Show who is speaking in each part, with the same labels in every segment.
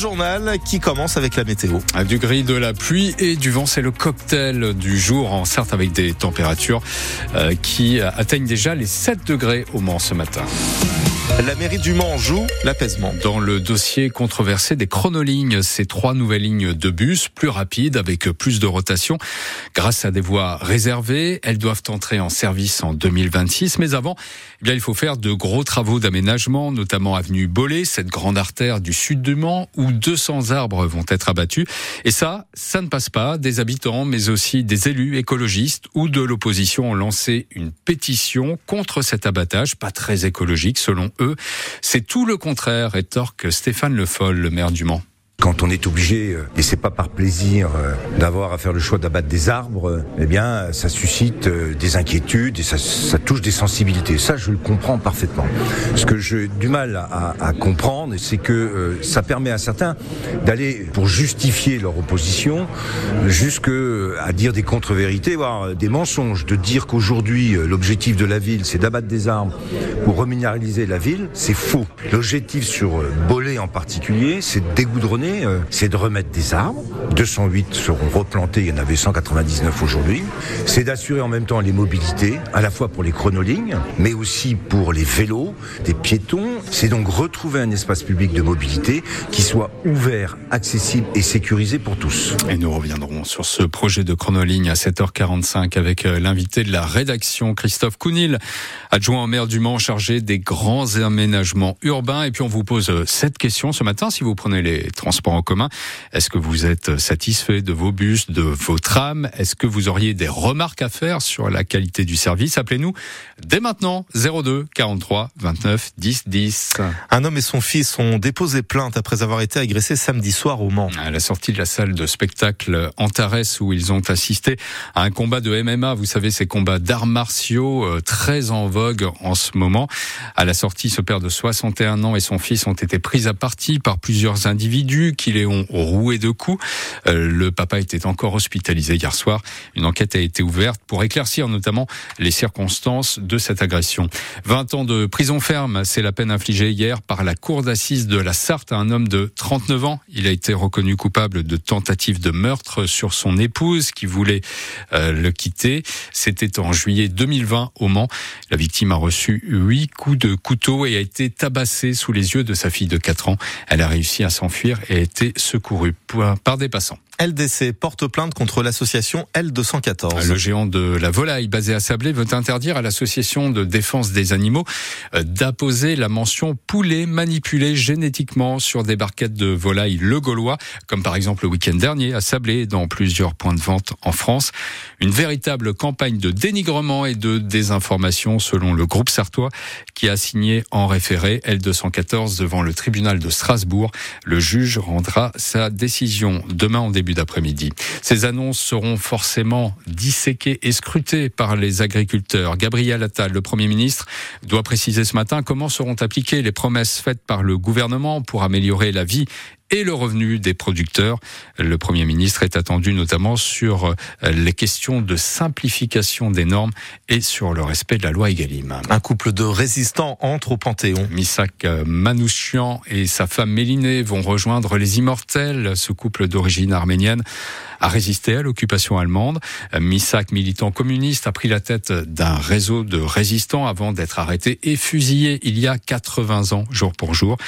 Speaker 1: journal qui commence avec la météo.
Speaker 2: Du gris, de la pluie et du vent, c'est le cocktail du jour, en certes avec des températures euh, qui atteignent déjà les 7 degrés au Mans ce matin.
Speaker 1: La mairie du Mans joue l'apaisement.
Speaker 2: Dans le dossier controversé des chronolignes, ces trois nouvelles lignes de bus plus rapides avec plus de rotation grâce à des voies réservées. Elles doivent entrer en service en 2026. Mais avant, eh bien, il faut faire de gros travaux d'aménagement, notamment avenue Bollé, cette grande artère du sud du Mans où 200 arbres vont être abattus. Et ça, ça ne passe pas. Des habitants, mais aussi des élus écologistes ou de l'opposition ont lancé une pétition contre cet abattage, pas très écologique selon eux. C'est tout le contraire, rétorque Stéphane Le Foll, le maire du Mans.
Speaker 3: Quand on est obligé, euh, et c'est pas par plaisir, euh, d'avoir à faire le choix d'abattre des arbres, euh, eh bien, ça suscite des inquiétudes et ça, touche des sensibilités. Ça, je le comprends parfaitement. Ce que j'ai du mal à, comprendre, c'est que ça permet à certains d'aller, pour justifier leur opposition, jusque à dire des contre-vérités, voire des mensonges, de dire qu'aujourd'hui, l'objectif de la ville, c'est d'abattre des arbres pour reminéraliser la ville, c'est faux. L'objectif sur Bolé en particulier, c'est de dégoudronner euh, c'est de remettre des arbres. 208 seront replantés, il y en avait 199 aujourd'hui. C'est d'assurer en même temps les mobilités, à la fois pour les chronolignes, mais aussi pour les vélos, des piétons. C'est donc retrouver un espace public de mobilité qui soit ouvert, accessible et sécurisé pour tous.
Speaker 2: Et nous reviendrons sur ce projet de chronoligne à 7h45 avec euh, l'invité de la rédaction, Christophe Counil, adjoint au maire du Mans chargé des grands aménagements urbains. Et puis on vous pose euh, cette question ce matin, si vous prenez les transports en commun. Est-ce que vous êtes satisfait de vos bus, de vos trams Est-ce que vous auriez des remarques à faire sur la qualité du service? Appelez-nous dès maintenant 02 43 29 10 10.
Speaker 1: Un homme et son fils ont déposé plainte après avoir été agressés samedi soir au Mans.
Speaker 2: À la sortie de la salle de spectacle Antares où ils ont assisté à un combat de MMA, vous savez ces combats d'arts martiaux euh, très en vogue en ce moment. À la sortie, ce père de 61 ans et son fils ont été pris à partie par plusieurs individus qui les ont roués de coups. Euh, le papa était encore hospitalisé hier soir. Une enquête a été ouverte pour éclaircir notamment les circonstances de cette agression. 20 ans de prison ferme, c'est la peine infligée hier par la cour d'assises de la Sarthe à un homme de 39 ans. Il a été reconnu coupable de tentative de meurtre sur son épouse qui voulait euh, le quitter. C'était en juillet 2020 au Mans. La victime a reçu huit coups de couteau et a été tabassée sous les yeux de sa fille de 4 ans. Elle a réussi à s'enfuir a été secourue par des passants.
Speaker 1: LDC porte plainte contre l'association L214.
Speaker 2: Le géant de la volaille basé à Sablé veut interdire à l'association de défense des animaux euh, d'apposer la mention poulet manipulé génétiquement sur des barquettes de volaille le Gaulois, comme par exemple le week-end dernier à Sablé dans plusieurs points de vente en France. Une véritable campagne de dénigrement et de désinformation selon le groupe sartois qui a signé en référé L214 devant le tribunal de Strasbourg. Le juge rendra sa décision demain en début d'après-midi. Ces annonces seront forcément disséquées et scrutées par les agriculteurs. Gabriel Attal, le Premier ministre, doit préciser ce matin comment seront appliquées les promesses faites par le gouvernement pour améliorer la vie et le revenu des producteurs. Le Premier ministre est attendu notamment sur euh, les questions de simplification des normes et sur le respect de la loi Egalim.
Speaker 1: Un couple de résistants entre au Panthéon.
Speaker 2: Misak Manouchian et sa femme Mélinée vont rejoindre les Immortels, ce couple d'origine arménienne a résisté à l'occupation allemande. Misak, militant communiste, a pris la tête d'un réseau de résistants avant d'être arrêté et fusillé il y a 80 ans, jour pour jour.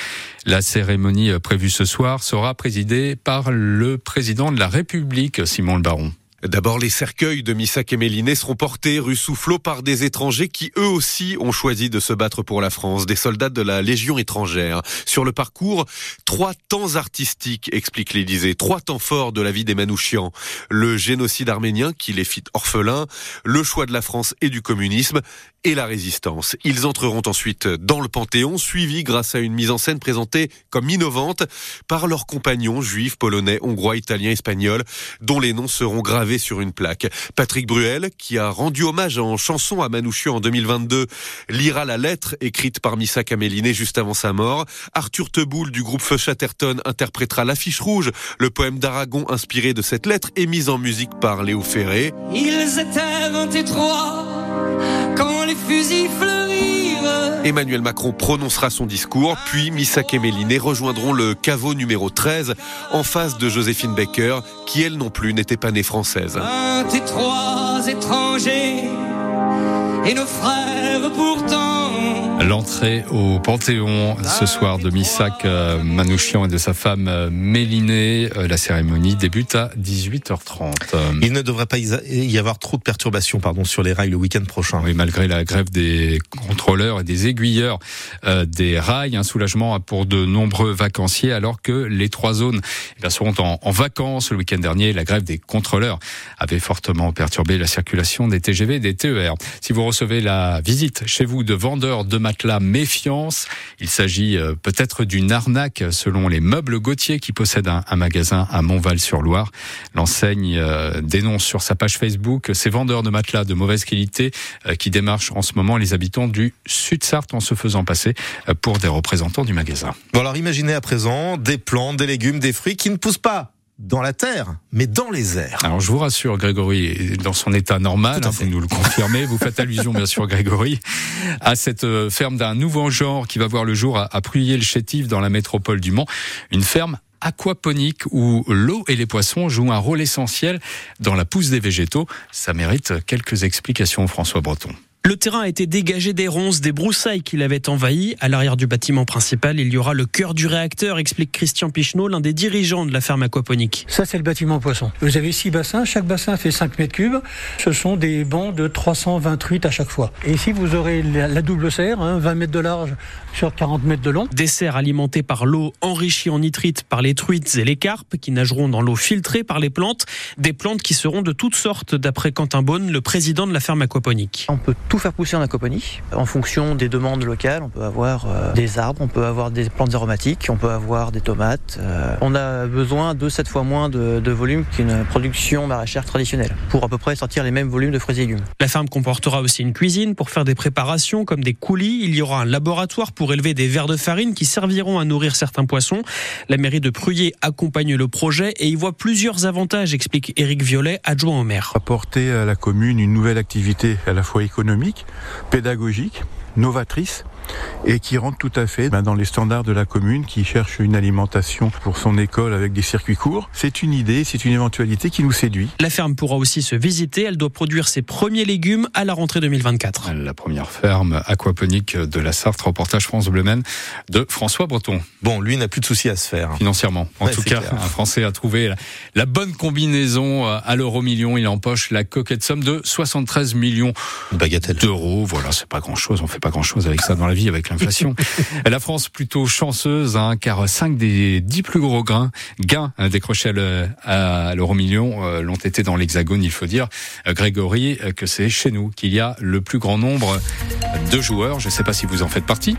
Speaker 2: La cérémonie prévue ce soir sera présidée par le président de la République, Simon le Baron.
Speaker 4: D'abord, les cercueils de Missak et Méliné seront portés rue Soufflot par des étrangers qui eux aussi ont choisi de se battre pour la France, des soldats de la Légion étrangère. Sur le parcours, trois temps artistiques, explique l'Élysée, trois temps forts de la vie des Manouchians. Le génocide arménien qui les fit orphelins, le choix de la France et du communisme, et la résistance. Ils entreront ensuite dans le Panthéon, suivis grâce à une mise en scène présentée comme innovante par leurs compagnons juifs, polonais, hongrois, italiens, espagnols, dont les noms seront gravés sur une plaque. Patrick Bruel, qui a rendu hommage en chanson à Manouchian en 2022, lira la lettre écrite par Missa Caméliné juste avant sa mort. Arthur Teboul du groupe Feu Chatterton interprétera l'affiche rouge, le poème d'Aragon inspiré de cette lettre et mis en musique par Léo Ferré.
Speaker 5: Ils étaient 23 quand les fusils fleurirent
Speaker 4: Emmanuel Macron prononcera son discours, puis Missak et Méliné rejoindront le caveau numéro 13 en face de Joséphine Baker, qui elle non plus n'était pas née française.
Speaker 2: et nos frères pourtant L'entrée au Panthéon ce soir de Missak euh, Manouchian et de sa femme euh, Mélinée. Euh, la cérémonie débute à 18h30.
Speaker 1: Il ne devrait pas y avoir trop de perturbations pardon, sur les rails le week-end prochain.
Speaker 2: Oui, malgré la grève des contrôleurs et des aiguilleurs des rails, un soulagement pour de nombreux vacanciers alors que les trois zones eh seront en, en vacances le week-end dernier. La grève des contrôleurs avait fortement perturbé la circulation des TGV et des TER. Si vous recevez la visite chez vous de vendeurs de matelas méfiance. Il s'agit euh, peut-être d'une arnaque selon les meubles Gauthier qui possèdent un, magasin à Montval-sur-Loire. L'enseigne euh, dénonce sur sa page Facebook ces vendeurs de matelas de mauvaise qualité euh, qui démarchent en ce moment les habitants du Sud-Sarthe en se faisant passer pour des représentants du magasin.
Speaker 1: Bon alors imaginez à présent des plantes, des légumes, des fruits qui ne poussent pas dans la terre, mais dans les airs.
Speaker 2: Alors je vous rassure, Grégory, dans son état normal, hein, vous nous le confirmez, vous faites allusion bien sûr, Grégory, à cette euh, ferme d'un nouveau genre qui va voir le jour à, à le chétif dans la métropole du Mans, une ferme aquaponique où l'eau et les poissons jouent un rôle essentiel dans la pousse des végétaux. Ça mérite quelques explications, François Breton.
Speaker 5: Le terrain a été dégagé des ronces, des broussailles qui l'avaient envahi. À l'arrière du bâtiment principal, il y aura le cœur du réacteur, explique Christian Picheneau, l'un des dirigeants de la ferme aquaponique.
Speaker 6: Ça, c'est le bâtiment poisson. Vous avez six bassins, chaque bassin fait 5 mètres cubes. Ce sont des bancs de 328 à chaque fois. Et ici, vous aurez la, double serre, 20 hein, mètres de large sur 40 mètres de long.
Speaker 5: Des serres alimentées par l'eau enrichie en nitrite par les truites et les carpes qui nageront dans l'eau filtrée par les plantes. Des plantes qui seront de toutes sortes, d'après Quentin Beaune, le président de la ferme aquaponique.
Speaker 7: On peut tout faire pousser en aquaponie. En fonction des demandes locales, on peut avoir euh, des arbres, on peut avoir des plantes aromatiques, on peut avoir des tomates. Euh, on a besoin de 7 fois moins de, de volume qu'une production maraîchère traditionnelle pour à peu près sortir les mêmes volumes de fruits et légumes.
Speaker 5: La ferme comportera aussi une cuisine pour faire des préparations comme des coulis. Il y aura un laboratoire pour élever des vers de farine qui serviront à nourrir certains poissons. La mairie de Pruyé accompagne le projet et y voit plusieurs avantages, explique Éric Violet, adjoint au maire.
Speaker 8: Apporter à la commune une nouvelle activité à la fois économique, pédagogique, novatrice et qui rentre tout à fait ben, dans les standards de la commune qui cherche une alimentation pour son école avec des circuits courts. C'est une idée, c'est une éventualité qui nous séduit.
Speaker 5: La ferme pourra aussi se visiter. Elle doit produire ses premiers légumes à la rentrée 2024.
Speaker 2: La première ferme aquaponique de la Sarthe, reportage France Bleu de François Breton.
Speaker 1: Bon, lui n'a plus de soucis à se faire.
Speaker 2: Financièrement. En tout cas, un Français a trouvé la, bonne combinaison euh, à l'euro million. Il empoche la coquette somme de 73 millions d'euros. Voilà, c'est pas grand chose. On fait pas grand chose avec ça dans la vie avec l'inflation. la France plutôt chanceuse, hein, car 5 des 10 plus gros grains, gains hein, décrochés à l'euro million euh, l'ont été dans l'Hexagone, il faut dire, euh, Grégory, euh, que c'est chez nous qu'il y a le plus grand nombre de joueurs. Je ne sais pas si vous en faites partie.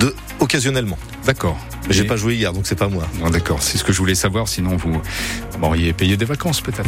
Speaker 1: De, occasionnellement.
Speaker 2: D'accord.
Speaker 1: J'ai pas joué hier, donc c'est pas moi.
Speaker 2: D'accord, c'est ce que je voulais savoir. Sinon, vous m'auriez payé des vacances peut-être.